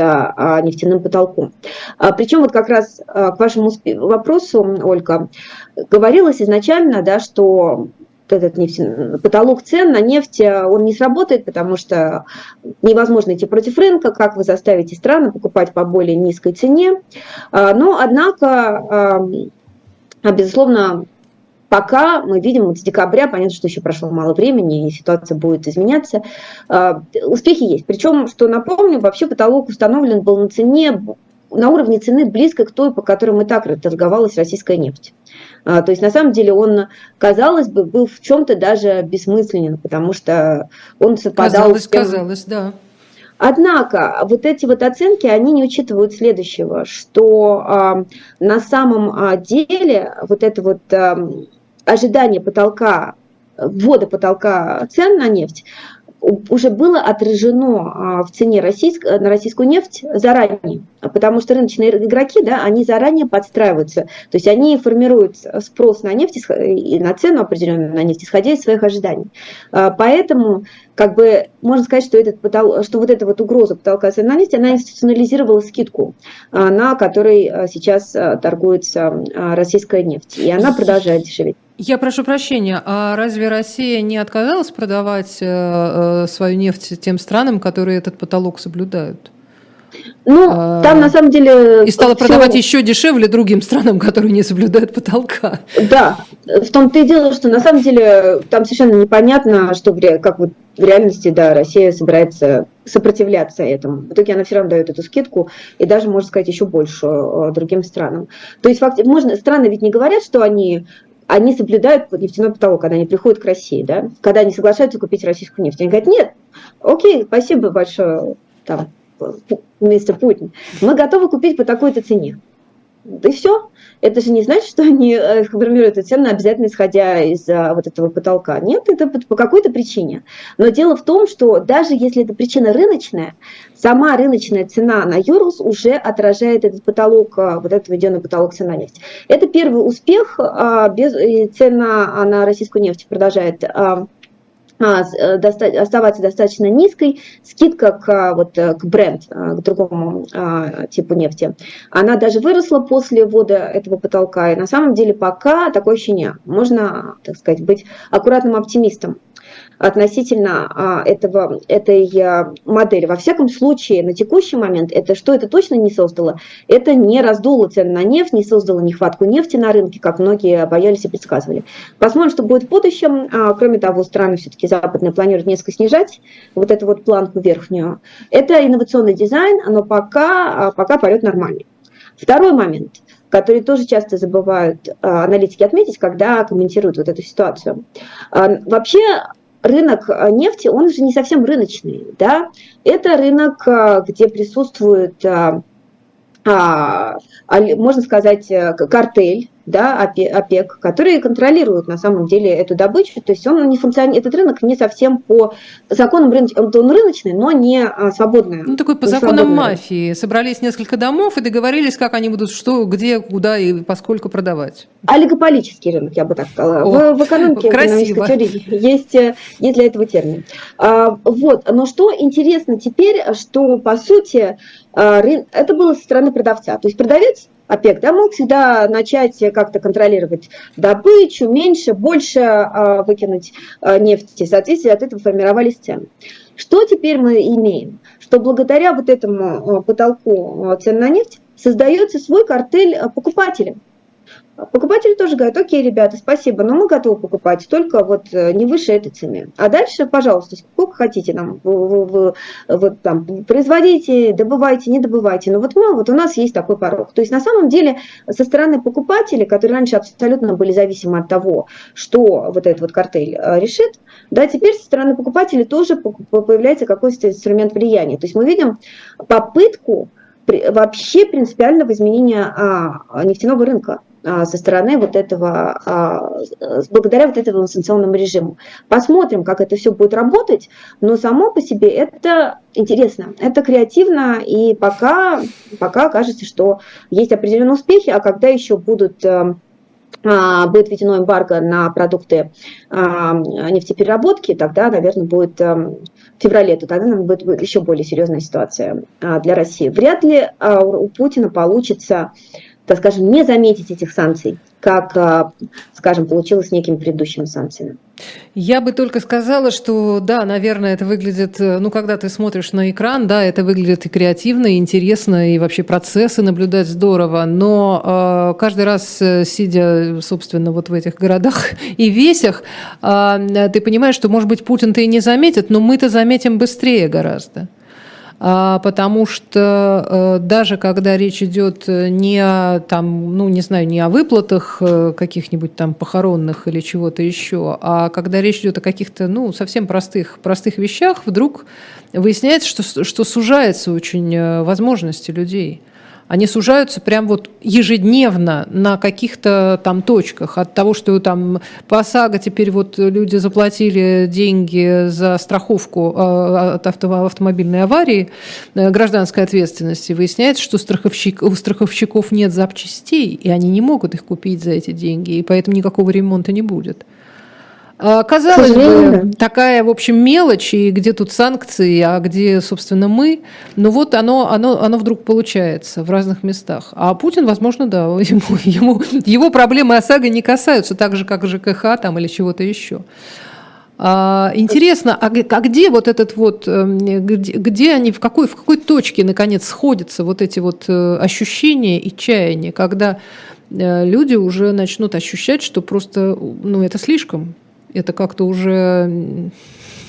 нефтяным потолком. А Причем вот как раз к вашему вопросу, Ольга, говорилось изначально, да, что этот нефть, потолок цен на нефть, э, он не сработает, потому что невозможно идти против рынка, как вы заставите страны покупать по более низкой цене. А, но, однако, безусловно, пока мы видим вот с декабря, понятно, что еще прошло мало времени, и ситуация будет изменяться, а, успехи есть. Причем, что напомню, вообще потолок установлен был на цене, на уровне цены близко к той, по которой и так торговалась российская нефть. А, то есть на самом деле он, казалось бы, был в чем-то даже бессмысленен, потому что он совпадал казалось, с тем... Казалось, да. Однако вот эти вот оценки, они не учитывают следующего, что э, на самом а, деле вот это вот э, ожидание потолка, ввода потолка цен на нефть, уже было отражено а, в цене российск, на российскую нефть заранее, потому что рыночные игроки, да, они заранее подстраиваются, то есть они формируют спрос на нефть и на цену определенную на нефть, исходя из своих ожиданий. А, поэтому, как бы, можно сказать, что, этот потол... что вот эта вот угроза потолка цен на нефть, она институционализировала скидку, а, на которой сейчас торгуется российская нефть, и она продолжает дешеветь. Я прошу прощения, а разве Россия не отказалась продавать э, э, свою нефть тем странам, которые этот потолок соблюдают? Ну, а, там на самом деле... И стала все... продавать еще дешевле другим странам, которые не соблюдают потолка. Да, в том-то и дело, что на самом деле там совершенно непонятно, что как вот в реальности, да, Россия собирается сопротивляться этому. В итоге она все равно дает эту скидку и даже, можно сказать, еще больше э, другим странам. То есть факт, можно, страны ведь не говорят, что они они соблюдают нефтяной потолок, когда они приходят к России, да, когда они соглашаются купить российскую нефть. Они говорят, нет, окей, спасибо большое, там, мистер Путин, мы готовы купить по такой-то цене. Да и все. Это же не значит, что они э, формируют эту цену обязательно исходя из а, вот этого потолка. Нет, это по какой-то причине. Но дело в том, что даже если эта причина рыночная, сама рыночная цена на Юрлс уже отражает этот потолок, а, вот этот введенный потолок цена нефти. Это первый успех. А, без, цена на российскую нефть продолжает а, э, оставаться достаточно низкой, скидка к, вот, э, к бренд, э, к другому а, типу нефти, она даже выросла после ввода этого потолка. И на самом деле пока такое ощущение. Можно, так сказать, быть аккуратным оптимистом относительно а, этого, этой а, модели. Во всяком случае, на текущий момент, это что это точно не создало? Это не раздуло цены на нефть, не создало нехватку нефти на рынке, как многие боялись и предсказывали. Посмотрим, что будет в будущем. А, кроме того, страны все-таки западные планируют несколько снижать вот эту вот планку верхнюю. Это инновационный дизайн, но пока, пока полет нормальный. Второй момент – который тоже часто забывают аналитики отметить, когда комментируют вот эту ситуацию. Вообще рынок э, нефти, он же не совсем рыночный, да, это рынок, э, где присутствует, э, а, можно сказать, картель, да, ОПЕК, которые контролируют на самом деле эту добычу, то есть он не функционирует, этот рынок не совсем по законам рыночным, он рыночный, но не а, свободный. Ну, такой по законам мафии. Собрались несколько домов и договорились, как они будут что, где, куда и поскольку продавать. Олигополический рынок, я бы так сказала. В, в экономике, Красиво. в теории есть, э, есть для этого термин. А, вот, но что интересно теперь, что по сути а, это было со стороны продавца. То есть продавец ОПЕК, да, мог всегда начать как-то контролировать добычу, меньше, больше э, выкинуть э, нефти, соответственно, от этого формировались цены. Что теперь мы имеем? Что благодаря вот этому потолку цен на нефть создается свой картель покупателей. Покупатели тоже говорят, окей, ребята, спасибо, но мы готовы покупать только вот э, не выше этой цены. А дальше, пожалуйста, сколько хотите нам, вы, вы, вы, там, производите, добывайте, не добывайте. Но вот мы, вот у нас есть такой порог. То есть на самом деле со стороны покупателей, которые раньше абсолютно были зависимы от того, что вот этот вот картель э, решит, да, теперь со стороны покупателей тоже появляется какой-то инструмент влияния. То есть мы видим попытку вообще принципиального изменения а, нефтяного рынка. А, со стороны вот этого, а, благодаря вот этому санкционному режиму. Посмотрим, как это все будет работать, но само по себе это интересно, это креативно, и пока, пока кажется, что есть определенные успехи, а когда еще будут э, а, будет введено эмбарго на продукты нефтепереработки, тогда, наверное, будет э, в феврале, то тогда наверное, будет еще более серьезная ситуация для России. Вряд ли у Путина получится так скажем, не заметить этих санкций, как, а, скажем, получилось с некими предыдущими санкциями. Я бы только сказала, что да, наверное, это выглядит, э, ну, когда ты смотришь на экран, да, это выглядит и креативно, и интересно, и вообще процессы наблюдать здорово, но э, каждый раз, э, сидя, собственно, вот в этих городах и весях, э, ты понимаешь, что, может быть, Путин-то и не заметит, но мы-то заметим быстрее гораздо. А, потому что э, даже когда речь идет э, не о, там, ну, не знаю, не о выплатах э, каких-нибудь там похоронных или чего-то еще, а когда речь идет о каких-то, ну, совсем простых, простых вещах, вдруг выясняется, что, что сужаются очень возможности людей они сужаются прям вот ежедневно на каких-то там точках. От того, что там по ОСАГО теперь вот люди заплатили деньги за страховку э, от автомобильной аварии, э, гражданской ответственности, выясняется, что страховщик, у страховщиков нет запчастей, и они не могут их купить за эти деньги, и поэтому никакого ремонта не будет. А, казалось бы, такая, в общем, мелочь, и где тут санкции, а где, собственно, мы. Но вот оно, оно, оно вдруг получается в разных местах. А Путин, возможно, да, ему, ему, его проблемы ОСАГО не касаются, так же, как ЖКХ там, или чего-то еще. А, интересно, а, а где вот этот вот, эм, где, где они, в какой, в какой точке, наконец, сходятся вот эти вот э, ощущения и чаяния, когда э, люди уже начнут ощущать, что просто, ну, это слишком, это как-то уже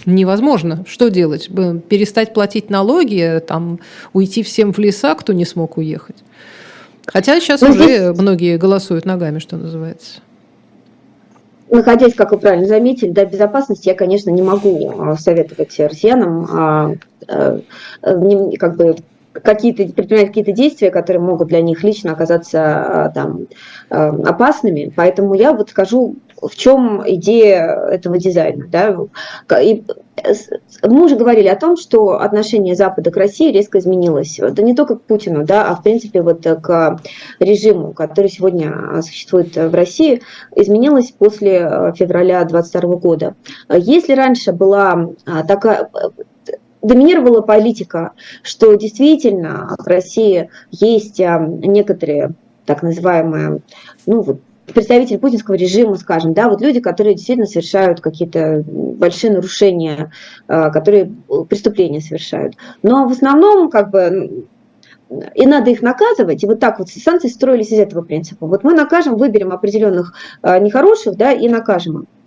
невозможно. Что делать? Перестать платить налоги, там, уйти всем в леса, кто не смог уехать. Хотя сейчас ну, уже здесь... многие голосуют ногами, что называется. Находясь, как вы правильно заметили, до безопасности я, конечно, не могу а, советовать россиянам а, а, как бы какие-то предпринимать какие-то действия, которые могут для них лично оказаться там опасными. Поэтому я вот скажу в чем идея этого дизайна. Да? И мы уже говорили о том, что отношение Запада к России резко изменилось. Это не только к Путину, да, а в принципе вот к режиму, который сегодня существует в России, изменилось после февраля 2022 года. Если раньше была такая доминировала политика, что действительно в России есть некоторые так называемые ну, вот, представители путинского режима, скажем, да, вот люди, которые действительно совершают какие-то большие нарушения, а, которые преступления совершают. Но в основном, как бы, и надо их наказывать, и вот так вот санкции строились из этого принципа. Вот мы накажем, выберем определенных а, нехороших, да, и накажем их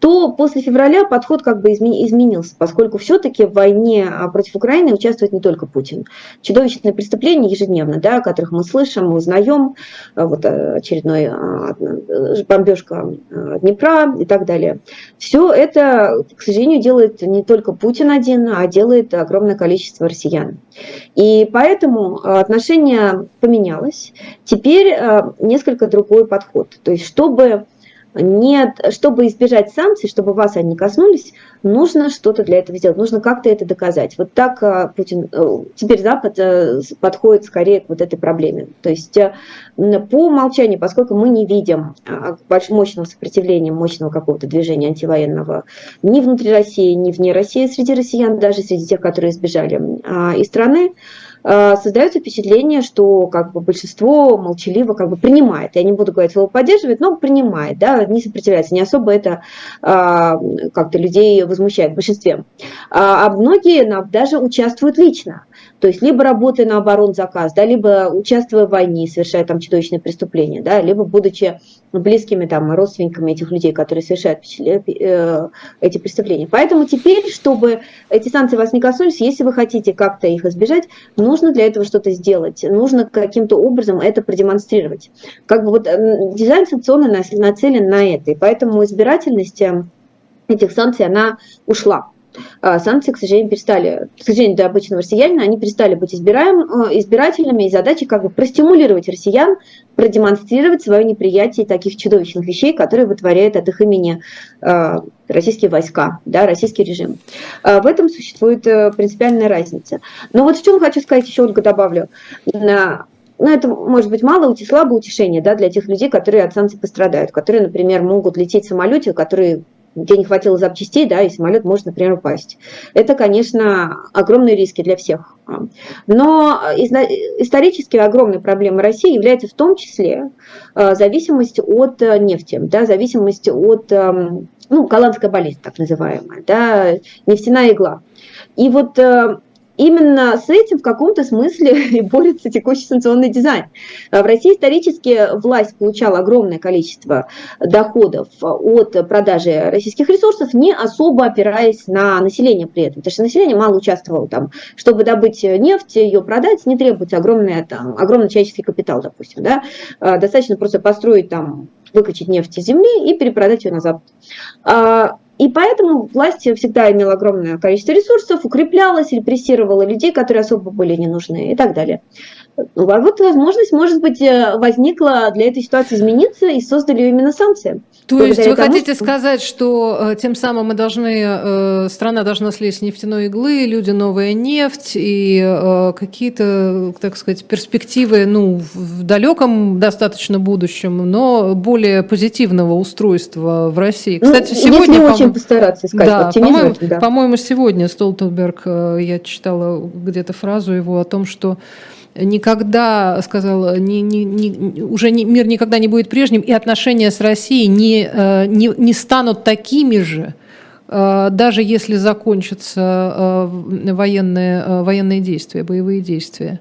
то после февраля подход как бы изменился, поскольку все-таки в войне а, против Украины участвует не только Путин. Чудовищные преступления ежедневно, да, о которых мы слышим, узнаем, а, вот э, очередной а, бомбежка Днепра и так далее. Все это, к сожалению, делает не только Путин один, а делает огромное количество россиян. И поэтому отношение поменялось. Теперь несколько другой подход. То есть, чтобы нет, чтобы избежать санкций, чтобы вас они коснулись, нужно что-то для этого сделать, нужно как-то это доказать. Вот так э, Путин, э, теперь Запад э, подходит скорее к вот этой проблеме. То есть по умолчанию, поскольку мы не видим мощного сопротивления, мощного какого-то движения антивоенного ни внутри России, ни вне России, среди россиян, даже среди тех, которые избежали из страны, создается впечатление, что как бы большинство молчаливо как бы принимает. Я не буду говорить его поддерживает, но принимает, да, не сопротивляется, не особо это а, как-то людей возмущает в большинстве. А, а многие даже участвуют лично. То есть либо работая на оборонзаказ, да, либо участвуя в войне, совершая там чудовищные преступления, да, либо будучи близкими там родственниками этих людей, которые совершают э, эти преступления. Поэтому теперь, чтобы эти санкции вас не коснулись, если вы хотите как-то их избежать, нужно для этого что-то сделать, нужно каким-то образом это продемонстрировать. Как бы вот дизайн санкционный нацелен на это, и поэтому избирательность этих санкций, она ушла. Санкции, к сожалению, перестали, к сожалению, для обычного россиянина, они перестали быть избираем, избирательными, и задача как бы простимулировать россиян, продемонстрировать свое неприятие таких чудовищных вещей, которые вытворяют от их имени российские войска, да, российский режим. В этом существует принципиальная разница. Но вот в чем хочу сказать, еще Ольга добавлю ну, это может быть мало слабое утешение да, для тех людей, которые от санкций пострадают, которые, например, могут лететь в самолете, который где не хватило запчастей, да, и самолет может, например, упасть. Это, конечно, огромные риски для всех. Но исторически огромной проблемой России является в том числе э, зависимость от э, нефти, да, зависимость от эм, ну, голландская болезнь, так называемая, да, нефтяная игла. И вот э, именно с этим в каком-то смысле и борется текущий санкционный дизайн. В России исторически власть получала огромное количество доходов от продажи российских ресурсов, не особо опираясь на население при этом, потому что население мало участвовало там. Чтобы добыть нефть, ее продать, не требуется огромный, там, огромный человеческий капитал, допустим. Да? А, достаточно просто построить там выкачать нефть из земли и перепродать ее на Запад. И поэтому власть всегда имела огромное количество ресурсов, укреплялась, репрессировала людей, которые особо были не нужны и так далее. Ну, а вот возможность, может быть, э, возникла для этой ситуации измениться и создали именно санкции. То есть вы тому, хотите что... сказать, что э, тем самым мы должны, э, страна должна слезть с нефтяной иглы, люди новая нефть и какие-то, так сказать, перспективы, ну, в далеком достаточно будущем, но более позитивного устройства в России. Ну, Кстати, ну, сегодня... Если очень постараться искать да, по-моему, да. по-моему, сегодня Столтенберг, я читала где-то фразу его о том, что никогда, сказал, не, не, не, уже не, мир никогда не будет прежним, и отношения с Россией не, э, не, не станут такими же, э, даже если закончатся э, военные, военные действия, боевые действия.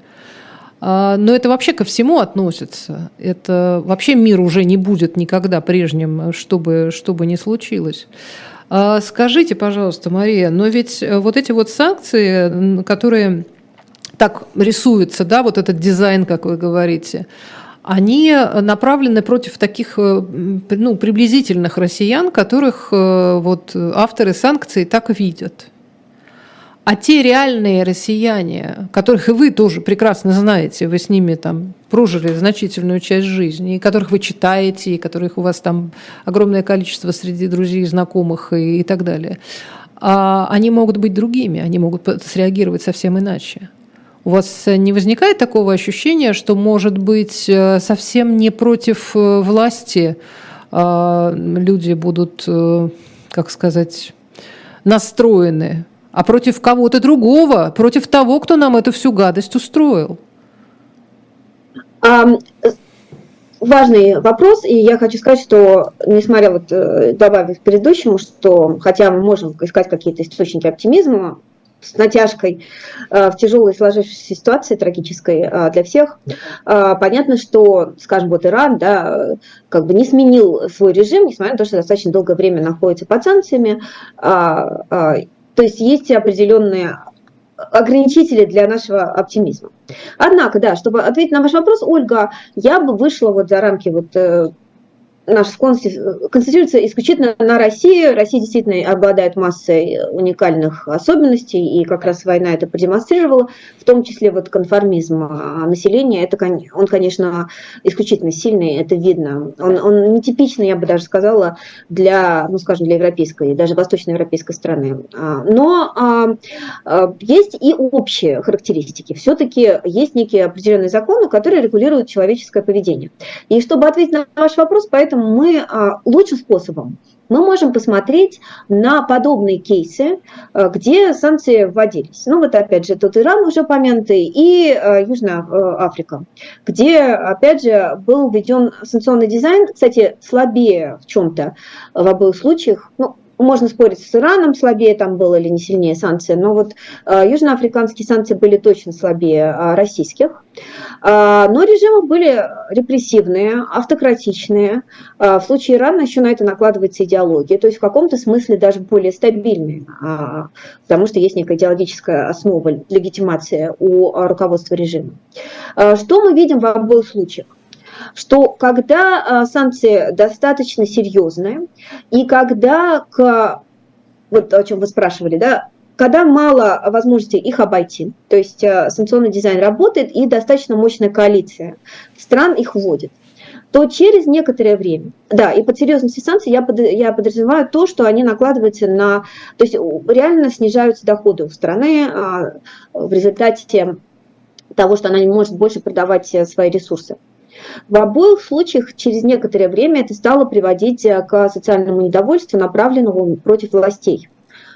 Но это вообще ко всему относится. Это вообще мир уже не будет никогда прежним, чтобы, чтобы не случилось. Скажите, пожалуйста, Мария, но ведь вот эти вот санкции, которые так рисуется, да, вот этот дизайн, как вы говорите, они направлены против таких э, ну, приблизительных россиян, которых э, вот авторы санкций так видят. А те реальные россияне, которых и вы тоже прекрасно знаете, вы с ними там прожили значительную часть жизни, и которых вы читаете, и которых у вас там огромное количество среди друзей, знакомых и, и так далее, а они могут быть другими, они могут среагировать совсем иначе. У вас не возникает такого ощущения, что, может быть, э, совсем не против э, власти а, люди будут, э, как сказать, настроены, а против кого-то другого, против того, кто нам эту всю гадость устроил? важный вопрос, и я хочу сказать, что, несмотря вот добавив к предыдущему, что хотя мы можем искать какие-то источники оптимизма, с натяжкой э, в тяжелой сложившейся ситуации, трагической э, для всех. Э, понятно, что, скажем, вот Иран, да, как бы не сменил свой режим, несмотря на то, что достаточно долгое время находится под санкциями. То есть есть определенные ограничители для нашего оптимизма. Однако, да, чтобы ответить на ваш вопрос, Ольга, я бы вышла вот за рамки вот наша склонность концентрируется исключительно на России. Россия действительно обладает массой уникальных особенностей, и как раз война это продемонстрировала, в том числе вот конформизм а, населения. Это, он, конечно, исключительно сильный, это видно. Он, он нетипичный, я бы даже сказала, для, ну, скажем, для европейской, даже восточноевропейской страны. А, но а, есть и общие характеристики. Все-таки есть некие определенные законы, которые регулируют человеческое поведение. И чтобы ответить на ваш вопрос, поэтому мы а, лучшим способом. Мы можем посмотреть на подобные кейсы, а, где санкции вводились. Ну вот опять же тут Иран уже упомянутый и а, Южная Африка, где опять же был введен санкционный дизайн, кстати, слабее в чем-то в обоих случаях, ну, можно спорить с Ираном, слабее там было или не сильнее санкции, но вот э, южноафриканские санкции были точно слабее э, российских. Э, но режимы были репрессивные, автократичные. Э, в случае Ирана еще на это накладывается идеология, то есть в каком-то смысле даже более стабильные, потому что есть некая идеологическая основа легитимации у руководства режима. Что мы видим в обоих случаях? Что когда а, санкции достаточно серьезные, и когда к вот о чем вы спрашивали, да, когда мало возможностей их обойти, то есть э, санкционный дизайн работает и достаточно мощная коалиция стран их вводит, то через некоторое время, да, и под серьезностью санкций я, под, я подразумеваю то, что они накладываются на, то есть реально снижаются доходы у страны а, в результате того, что она не может больше продавать э, свои ресурсы. В обоих случаях через некоторое время это стало приводить э, к социальному недовольству, направленному против властей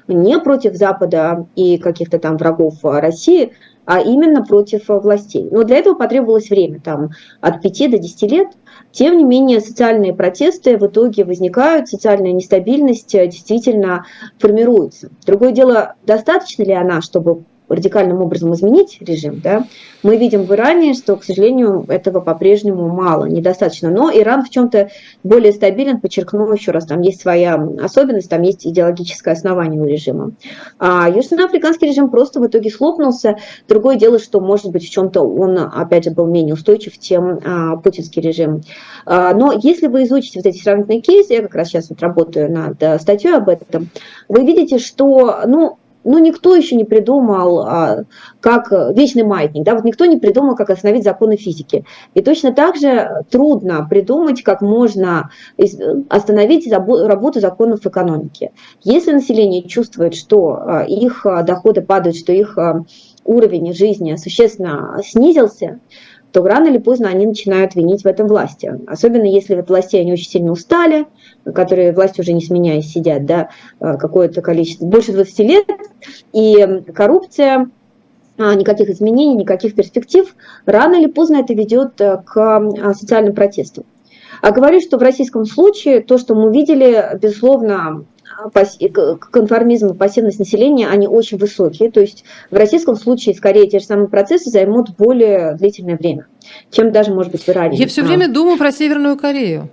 не против Запада и каких-то там врагов России, а именно против властей. Но для этого потребовалось время, там от 5 до 10 лет. Тем не менее, социальные протесты в итоге возникают, социальная нестабильность действительно формируется. Другое дело, достаточно ли она, чтобы радикальным образом изменить режим, да, мы видим в Иране, что, к сожалению, этого по-прежнему мало, недостаточно. Но Иран в чем-то более стабилен, подчеркну еще раз, там есть своя особенность, там есть идеологическое основание у режима. А южноафриканский режим просто в итоге слопнулся. Другое дело, что, может быть, в чем-то он, опять же, был менее устойчив, чем а, путинский режим. А, но если вы изучите вот эти сравнительные кейсы, я как раз сейчас вот работаю над э, статьей об этом, вы видите, что, ну, ну, никто еще не придумал, а, как вечный маятник, да, вот никто не придумал, как остановить законы физики. И точно так же трудно придумать, как можно остановить работу законов экономики. Если население чувствует, что а, их доходы падают, что их уровень жизни существенно снизился, то рано или поздно они начинают винить в этом власти. Особенно если в власти они очень сильно устали, которые власть уже не сменяясь сидят, да, э, какое-то количество, больше 20 лет, и коррупция, а, никаких изменений, никаких перспектив, рано или поздно это ведет э, к а, социальным протестам. А говорю, что в российском случае то, что мы видели, безусловно, конформизм и пассивность населения, они очень высокие. То есть в российском случае, скорее, те же самые процессы займут более длительное время, чем даже, может быть, в Иране. Я все а. время думаю про Северную Корею.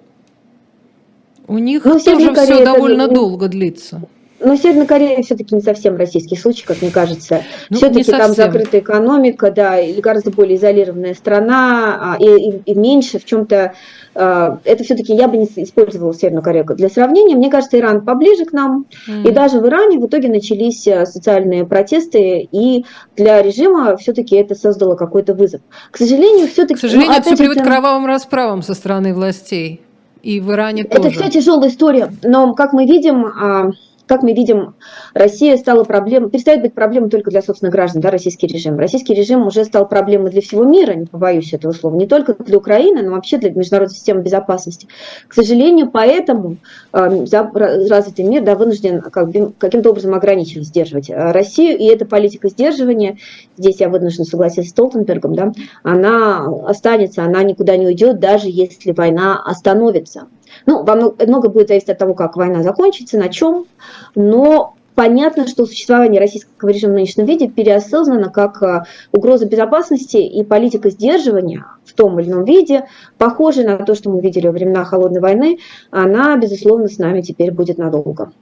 У них ну, тоже все довольно это... долго длится. Но Северная Корея все-таки не совсем российский случай, как мне кажется. Ну, все-таки там закрытая экономика, да, и гораздо более изолированная страна, а, и, и, и меньше в чем-то. А, это все-таки я бы не использовала Северную Корею для сравнения. Мне кажется, Иран поближе к нам. Mm. И даже в Иране в итоге начались э, социальные протесты, и для режима все-таки это создало какой-то вызов. К сожалению, все-таки... К сожалению, ну, это все приводит к кровавым расправам со стороны властей. И в Иране тоже. Это все тяжелая история. Но, как мы видим, а, как мы видим, Россия стала проблемой, перестает быть проблемой только для собственных граждан, да, российский режим. Российский режим уже стал проблемой для всего мира, не побоюсь этого слова, не только для Украины, но вообще для международной системы безопасности. К сожалению, поэтому э, развитый мир да, вынужден как, каким-то образом ограничивать, сдерживать э, Россию, и эта политика сдерживания, здесь я вынуждена согласиться с Толтенбергом, да, она останется, она никуда не уйдет, даже если война остановится. Ну, много будет зависеть от того, как война закончится, на чем, но понятно, что существование российского режима в нынешнем виде переосознано как э, угроза безопасности и политика сдерживания в том или ином виде, похожая на то, что мы видели во времена Холодной войны, она, безусловно, с нами теперь будет надолго.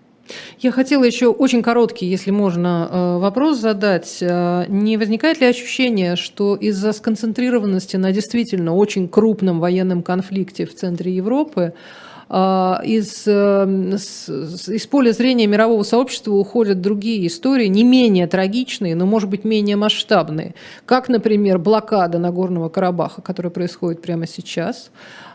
Я хотела еще очень короткий, если можно, э, вопрос задать. Э, не возникает ли ощущение, что из-за сконцентрированности на действительно очень крупном военном конфликте в центре Европы из, эм, из поля зрения мирового сообщества уходят другие истории, не менее трагичные, но, может быть, менее масштабные, как, например, блокада Нагорного Карабаха, которая происходит прямо сейчас,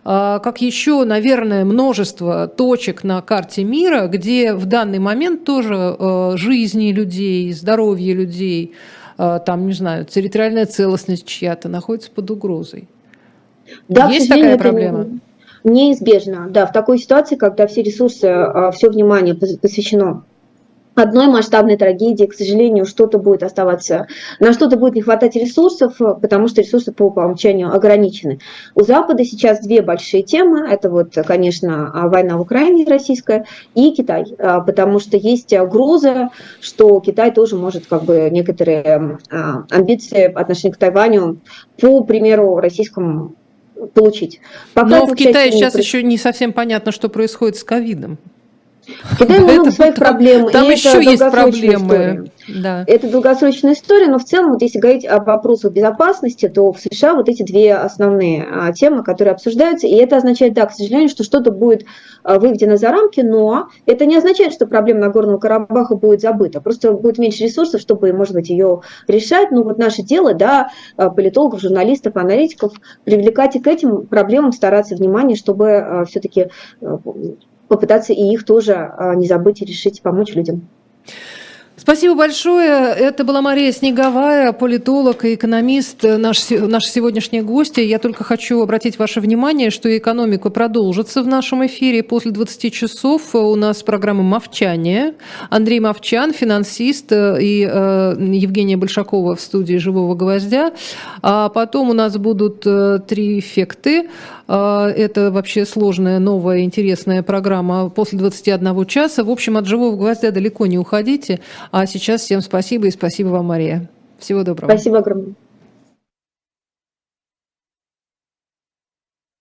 а, как еще, наверное, множество точек на карте мира, где в данный момент тоже э, жизни людей, здоровье людей, э, там, не знаю, территориальная целостность чья-то находится под угрозой. Да, Есть такая проблема? Это Неизбежно, да, в такой ситуации, когда все ресурсы, а, все внимание посвящено одной масштабной трагедии, к сожалению, что-то будет оставаться, на что-то будет не хватать ресурсов, потому что ресурсы по, умолчанию ограничены. У Запада сейчас две большие темы. Это вот, конечно, война в Украине российская и Китай, а, потому что есть угроза, что Китай тоже может как бы некоторые а, амбиции по отношению к Тайваню, по примеру российскому получить. Пока Но в Китае сейчас еще не совсем понятно, что происходит с ковидом. В Китае много своих проблем. Там еще есть проблемы. Да. Это долгосрочная история, но в целом, вот если говорить о вопросах безопасности, то в США вот эти две основные а, темы, которые обсуждаются, и это означает, да, к сожалению, что что-то будет а, выведено за рамки, но это не означает, что проблема Нагорного Карабаха будет забыта, просто будет меньше ресурсов, чтобы, может быть, ее решать. Ну вот наше дело, да, а, политологов, журналистов, аналитиков, привлекать и к этим проблемам стараться внимание, чтобы все-таки попытаться и их тоже а, не забыть и решить, помочь людям. Спасибо большое. Это была Мария Снеговая, политолог и экономист, наш, наш сегодняшний гость. Я только хочу обратить ваше внимание, что экономика продолжится в нашем эфире после 20 часов. У нас программа «Мовчание». Андрей Мовчан, финансист, и э, Евгения Большакова в студии «Живого гвоздя». А потом у нас будут э, три эффекты. А, это вообще сложная, новая, интересная программа после 21 часа. В общем, от «Живого гвоздя» далеко не уходите. А сейчас всем спасибо и спасибо вам, Мария. Всего доброго. Спасибо огромное.